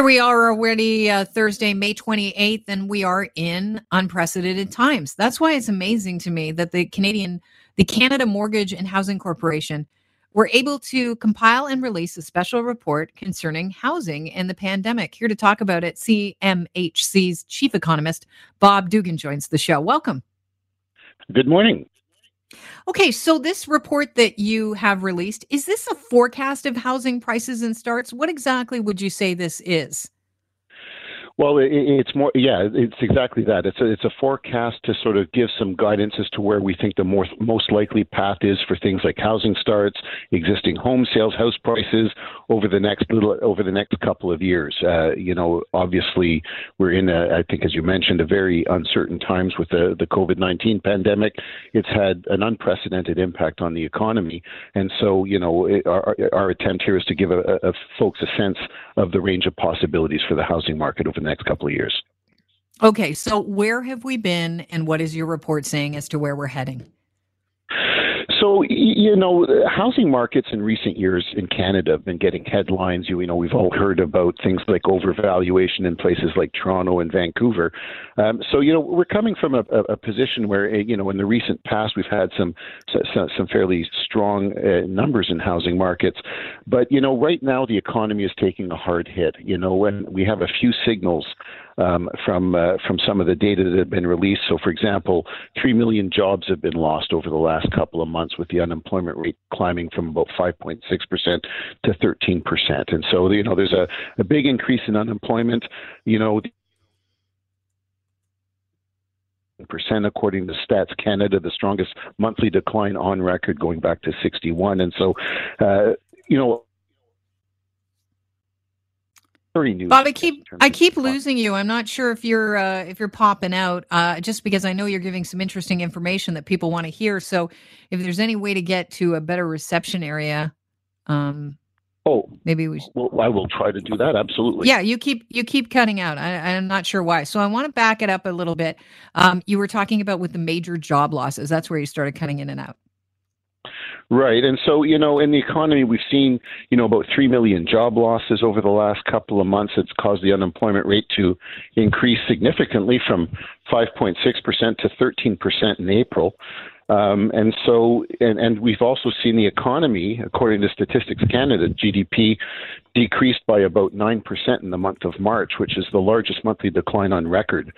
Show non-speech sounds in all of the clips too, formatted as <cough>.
Here we are already uh, Thursday, May 28th, and we are in unprecedented times. That's why it's amazing to me that the Canadian, the Canada Mortgage and Housing Corporation, were able to compile and release a special report concerning housing and the pandemic. Here to talk about it, CMHC's chief economist, Bob Dugan, joins the show. Welcome. Good morning. Okay, so this report that you have released, is this a forecast of housing prices and starts? What exactly would you say this is? Well, it, it's more, yeah, it's exactly that. It's a, it's a forecast to sort of give some guidance as to where we think the more, most likely path is for things like housing starts, existing home sales, house prices over the next little, over the next couple of years. Uh, you know, obviously we're in a, I think, as you mentioned, a very uncertain times with the, the COVID-19 pandemic. It's had an unprecedented impact on the economy. And so, you know, it, our, our attempt here is to give a, a folks a sense of the range of possibilities for the housing market over the next couple of years. Okay, so where have we been, and what is your report saying as to where we're heading? So, you know, housing markets in recent years in Canada have been getting headlines. You, know, we've all heard about things like overvaluation in places like Toronto and Vancouver. Um, so, you know, we're coming from a, a, position where, you know, in the recent past, we've had some some, some fairly strong uh, numbers in housing markets. But, you know, right now the economy is taking a hard hit, you know, and we have a few signals um, from uh, from some of the data that have been released. So, for example, three million jobs have been lost over the last couple of months, with the unemployment rate climbing from about 5.6 percent to 13 percent. And so, you know, there's a, a big increase in unemployment. You know. Percent according to Stats Canada, the strongest monthly decline on record going back to 61. And so, uh, you know, Bob, I keep I keep losing you. I'm not sure if you're uh, if you're popping out. Uh, just because I know you're giving some interesting information that people want to hear. So, if there's any way to get to a better reception area, um, oh, maybe we. Should... Well, I will try to do that. Absolutely. Yeah, you keep you keep cutting out. I, am not sure why. So I want to back it up a little bit. Um, you were talking about with the major job losses. That's where you started cutting in and out. Right. And so, you know, in the economy, we've seen, you know, about 3 million job losses over the last couple of months. It's caused the unemployment rate to increase significantly from 5.6% to 13% in April. Um, and so, and, and we've also seen the economy, according to Statistics Canada, GDP decreased by about 9% in the month of March, which is the largest monthly decline on record.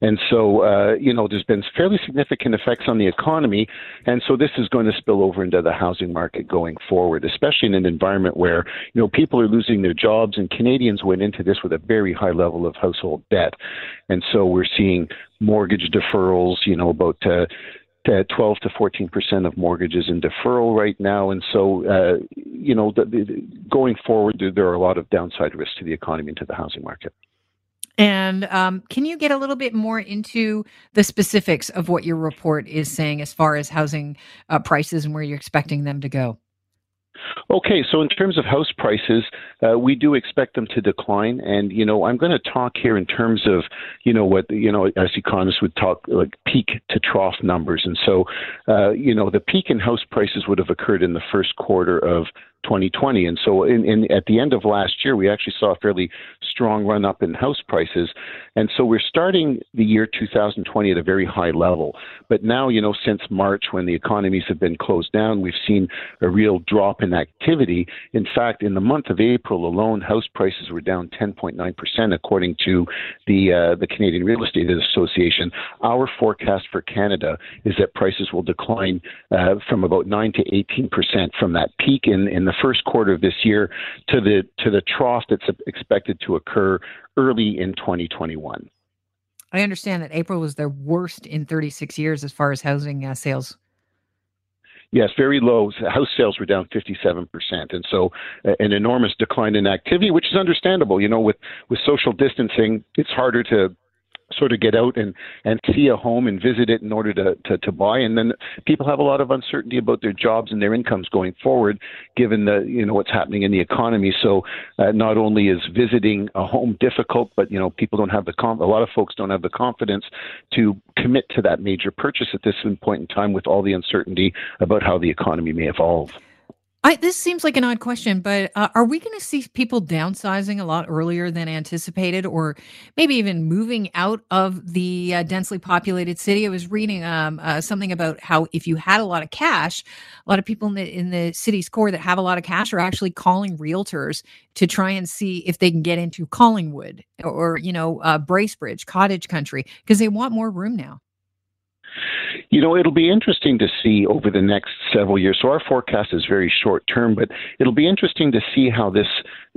And so, uh, you know, there's been fairly significant effects on the economy. And so this is going to spill over into the housing market going forward, especially in an environment where, you know, people are losing their jobs and Canadians went into this with a very high level of household debt. And so we're seeing mortgage deferrals, you know, about uh, 12 to 14 percent of mortgages in deferral right now, and so uh, you know the, the, going forward, there, there, are a lot of downside risks to the economy and to the housing market. And um, can you get a little bit more into the specifics of what your report is saying as far as housing uh, prices and where you're expecting them to go? Okay, so in terms of house prices, uh, we do expect them to decline, and you know I'm going to talk here in terms of you know what you know as economists would talk like peak to trough numbers, and so uh, you know the peak in house prices would have occurred in the first quarter of 2020. And so, in, in, at the end of last year, we actually saw a fairly strong run up in house prices. And so, we're starting the year 2020 at a very high level. But now, you know, since March, when the economies have been closed down, we've seen a real drop in activity. In fact, in the month of April alone, house prices were down 10.9%, according to the uh, the Canadian Real Estate Association. Our forecast for Canada is that prices will decline uh, from about 9 to 18% from that peak in, in the first quarter of this year to the to the trough that's expected to occur early in 2021. I understand that April was their worst in 36 years as far as housing uh, sales. Yes, very low. House sales were down 57%. And so uh, an enormous decline in activity, which is understandable. You know, with, with social distancing, it's harder to sort of get out and, and see a home and visit it in order to, to, to buy. And then people have a lot of uncertainty about their jobs and their incomes going forward, given the you know what's happening in the economy. So uh, not only is visiting a home difficult, but you know people don't have the com- a lot of folks don't have the confidence to commit to that major purchase at this point in time with all the uncertainty about how the economy may evolve. I, this seems like an odd question, but uh, are we going to see people downsizing a lot earlier than anticipated, or maybe even moving out of the uh, densely populated city? I was reading um, uh, something about how if you had a lot of cash, a lot of people in the, in the city's core that have a lot of cash are actually calling realtors to try and see if they can get into Collingwood or, you know, uh, Bracebridge, Cottage Country, because they want more room now. You know, it'll be interesting to see over the next several years. So our forecast is very short term, but it'll be interesting to see how this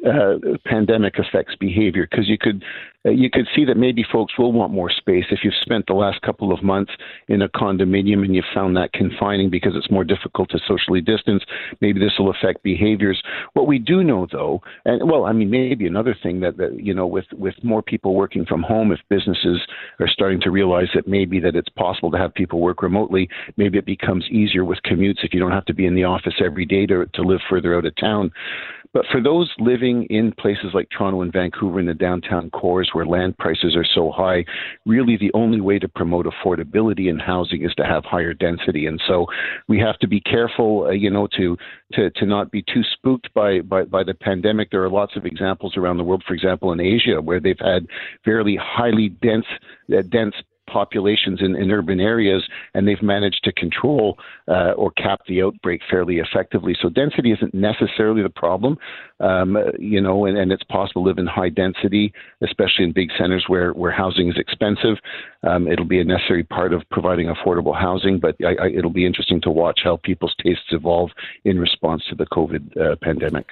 uh, pandemic affects behavior because you could uh, you could see that maybe folks will want more space if you've spent the last couple of months in a condominium and you've found that confining because it's more difficult to socially distance. Maybe this will affect behaviors. What we do know, though, and well, I mean, maybe another thing that, that you know, with with more people working from home, if businesses are starting to realize that maybe that it's possible to have people work remotely, maybe it becomes easier with commutes if you don't have to be in the office every day to to live further out of town. But for those living in places like Toronto and Vancouver in the downtown cores where land prices are so high, really the only way to promote affordability in housing is to have higher density. And so we have to be careful, uh, you know, to, to, to not be too spooked by, by, by the pandemic. There are lots of examples around the world, for example, in Asia, where they've had fairly highly dense, uh, dense populations in, in urban areas, and they've managed to control uh, or cap the outbreak fairly effectively. So density isn't necessarily the problem, um, you know, and, and, it's possible to live in high density, especially in big centers where, where housing is expensive. Um, it'll be a necessary part of providing affordable housing, but I, I, it'll be interesting to watch how people's tastes evolve in response to the COVID uh, pandemic.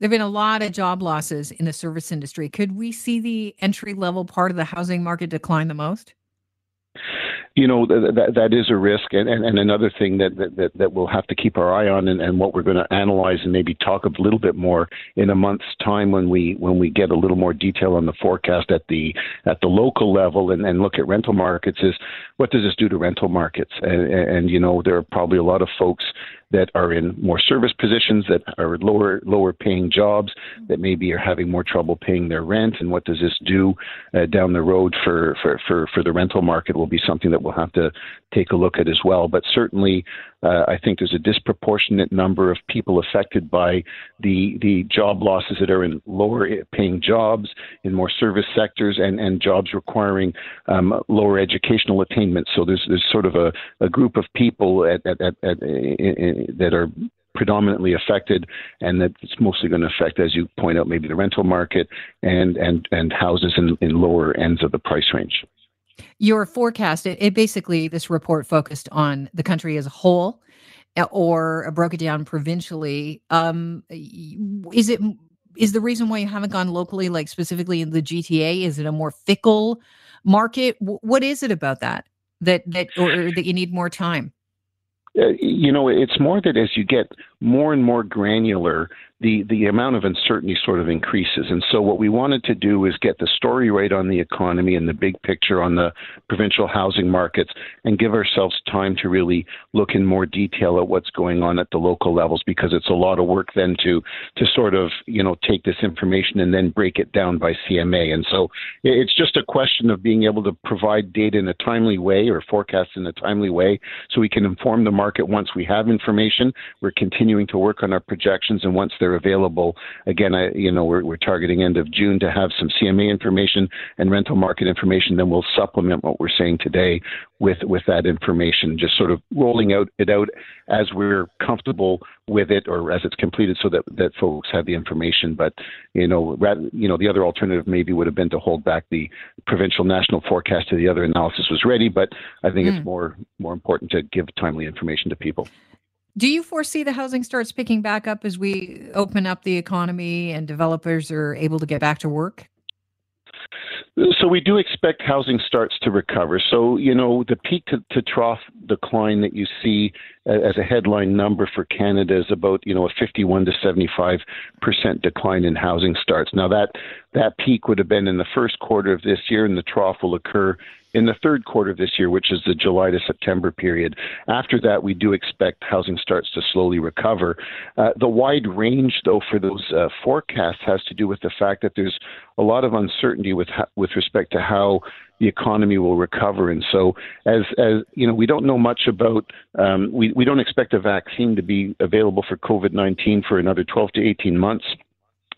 There have been a lot of job losses in the service industry. Could we see the entry level part of the housing market decline the most? You know that that is a risk and, and, and another thing that, that that we'll have to keep our eye on and, and what we're going to analyze and maybe talk a little bit more in a month's time when we when we get a little more detail on the forecast at the at the local level and, and look at rental markets is what does this do to rental markets? And, and you know there are probably a lot of folks that are in more service positions that are lower lower paying jobs that maybe are having more trouble paying their rent. And what does this do uh, down the road for, for, for, for the rental market will be something that we'll have to take a look at as well. But certainly uh, I think there's a disproportionate number of people affected by the the job losses that are in lower paying jobs in more service sectors and, and jobs requiring um, lower educational attainment. So there's there's sort of a, a group of people at, at, at, at that are predominantly affected, and that it's mostly going to affect, as you point out, maybe the rental market and and and houses in, in lower ends of the price range. Your forecast, it, it basically, this report focused on the country as a whole uh, or broke it down provincially. Um, is it is the reason why you haven't gone locally, like specifically in the GTA? Is it a more fickle market? what is it about that that that or that you need more time? Uh, you know, it's more that as you get more and more granular, the, the amount of uncertainty sort of increases. And so, what we wanted to do is get the story right on the economy and the big picture on the provincial housing markets and give ourselves time to really look in more detail at what's going on at the local levels because it's a lot of work then to, to sort of, you know, take this information and then break it down by CMA. And so, it's just a question of being able to provide data in a timely way or forecasts in a timely way so we can inform the market once we have information. We're continuing to work on our projections, and once they're are available. Again, I, you know, we're, we're targeting end of June to have some CMA information and rental market information. Then we'll supplement what we're saying today with with that information, just sort of rolling out it out as we're comfortable with it or as it's completed, so that that folks have the information. But you know, rather, you know, the other alternative maybe would have been to hold back the provincial national forecast to the other analysis was ready. But I think mm. it's more more important to give timely information to people. Do you foresee the housing starts picking back up as we open up the economy and developers are able to get back to work? So we do expect housing starts to recover. So you know the peak to, to trough decline that you see as a headline number for Canada is about you know a 51 to 75 percent decline in housing starts. Now that that peak would have been in the first quarter of this year, and the trough will occur in the third quarter of this year, which is the July to September period. After that, we do expect housing starts to slowly recover. Uh, the wide range, though, for those uh, forecasts has to do with the fact that there's a lot of uncertainty with with respect to how the economy will recover. And so, as as you know, we don't know much about. Um, we we don't expect a vaccine to be available for COVID nineteen for another twelve to eighteen months.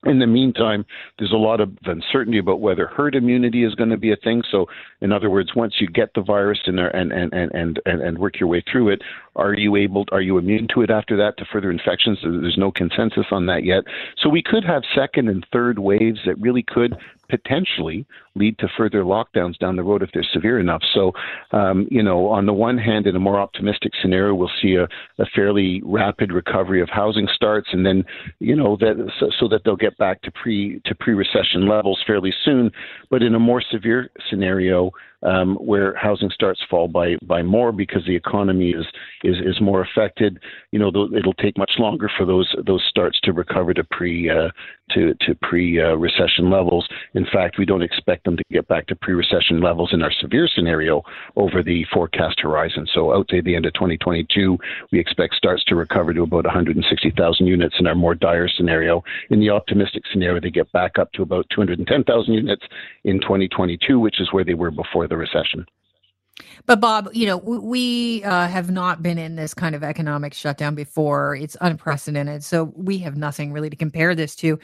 In the meantime, there's a lot of uncertainty about whether herd immunity is going to be a thing. So, in other words, once you get the virus and and and and and, and work your way through it, are you able? Are you immune to it after that to further infections? There's no consensus on that yet. So we could have second and third waves that really could potentially lead to further lockdowns down the road if they're severe enough. So, um, you know, on the one hand, in a more optimistic scenario, we'll see a, a fairly rapid recovery of housing starts, and then, you know, that so, so that they'll get back to pre to pre-recession levels fairly soon. But in a more severe scenario, um, where housing starts fall by by more because the economy is is is more affected. You know, it'll take much longer for those those starts to recover to pre uh, to to pre uh, recession levels. In fact, we don't expect them to get back to pre recession levels in our severe scenario over the forecast horizon. So out to the end of 2022, we expect starts to recover to about 160,000 units in our more dire scenario. In the optimistic scenario, they get back up to about 210,000 units in 2022, which is where they were before the recession. But Bob, you know, we uh, have not been in this kind of economic shutdown before. It's unprecedented. So we have nothing really to compare this to.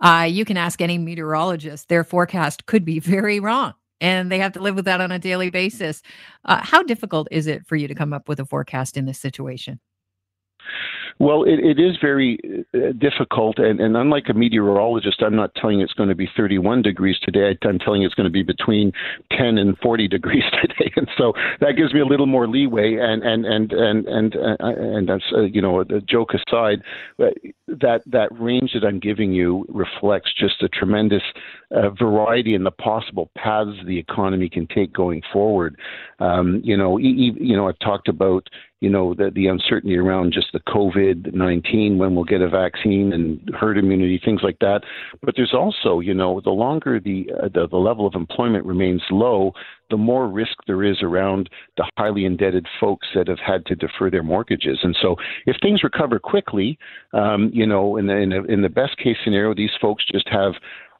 Uh, you can ask any meteorologist, their forecast could be <laughs> very wrong. And they have to live with that on a daily basis. Uh, how difficult is it for you to come up with a forecast in this situation? Well, it, it is very uh, difficult, and, and unlike a meteorologist, I'm not telling it's going to be 31 degrees today. I'm telling it's going to be between 10 and 40 <laughs> degrees today, and so that gives me a little more leeway. And and and and and uh, and that's uh, you know, a joke aside, that that range that I'm giving you reflects just a tremendous uh, variety in the possible paths the economy can take going forward. Um, you know, e- you know, I've talked about you know the the uncertainty around just the COVID nineteen when we'll get a vaccine and herd immunity things like that. But there's also you know the longer the uh, the, the level of employment remains low, the more risk there is around the highly indebted folks that have had to defer their mortgages. And so, if things recover quickly, um, you know, in the, in the in the best case scenario, these folks just have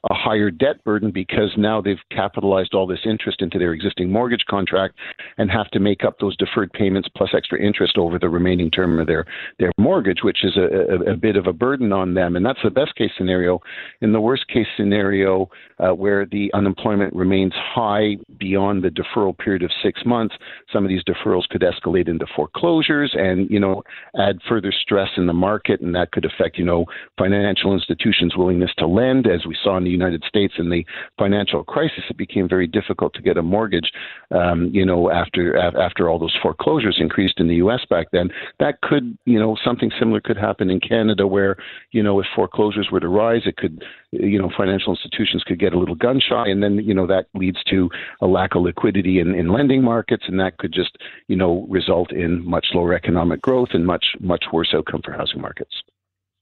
a higher debt burden because now they've capitalized all this interest into their existing mortgage contract and have to make up those deferred payments plus extra interest over the remaining term of their, their mortgage, which is a, a, a bit of a burden on them. And that's the best case scenario. In the worst case scenario, uh, where the unemployment remains high beyond the deferral period of six months, some of these deferrals could escalate into foreclosures and, you know, add further stress in the market. And that could affect, you know, financial institutions' willingness to lend, as we saw in the United States in the financial crisis, it became very difficult to get a mortgage. Um, you know, after after all those foreclosures increased in the U.S. back then, that could you know something similar could happen in Canada, where you know if foreclosures were to rise, it could you know financial institutions could get a little gun shy, and then you know that leads to a lack of liquidity in, in lending markets, and that could just you know result in much lower economic growth and much much worse outcome for housing markets.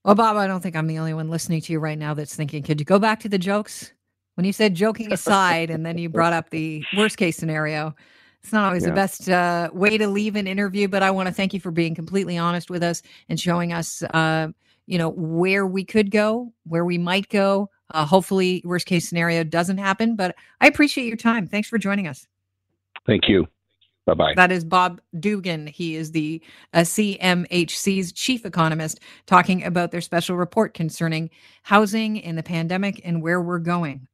Well, Bob, I don't think I'm the only one listening to you right now that's thinking, could you go back to the jokes? When you said joking aside, and then you brought up the worst case scenario, it's not always yeah. the best uh, way to leave an interview, but I want to thank you for being completely honest with us and showing us, uh, you know, where we could go, where we might go. Uh, hopefully, worst case scenario doesn't happen, but I appreciate your time. Thanks for joining us. Thank you. Bye bye. That is Bob Dugan. He is the uh, CMHC's chief economist, talking about their special report concerning housing in the pandemic and where we're going.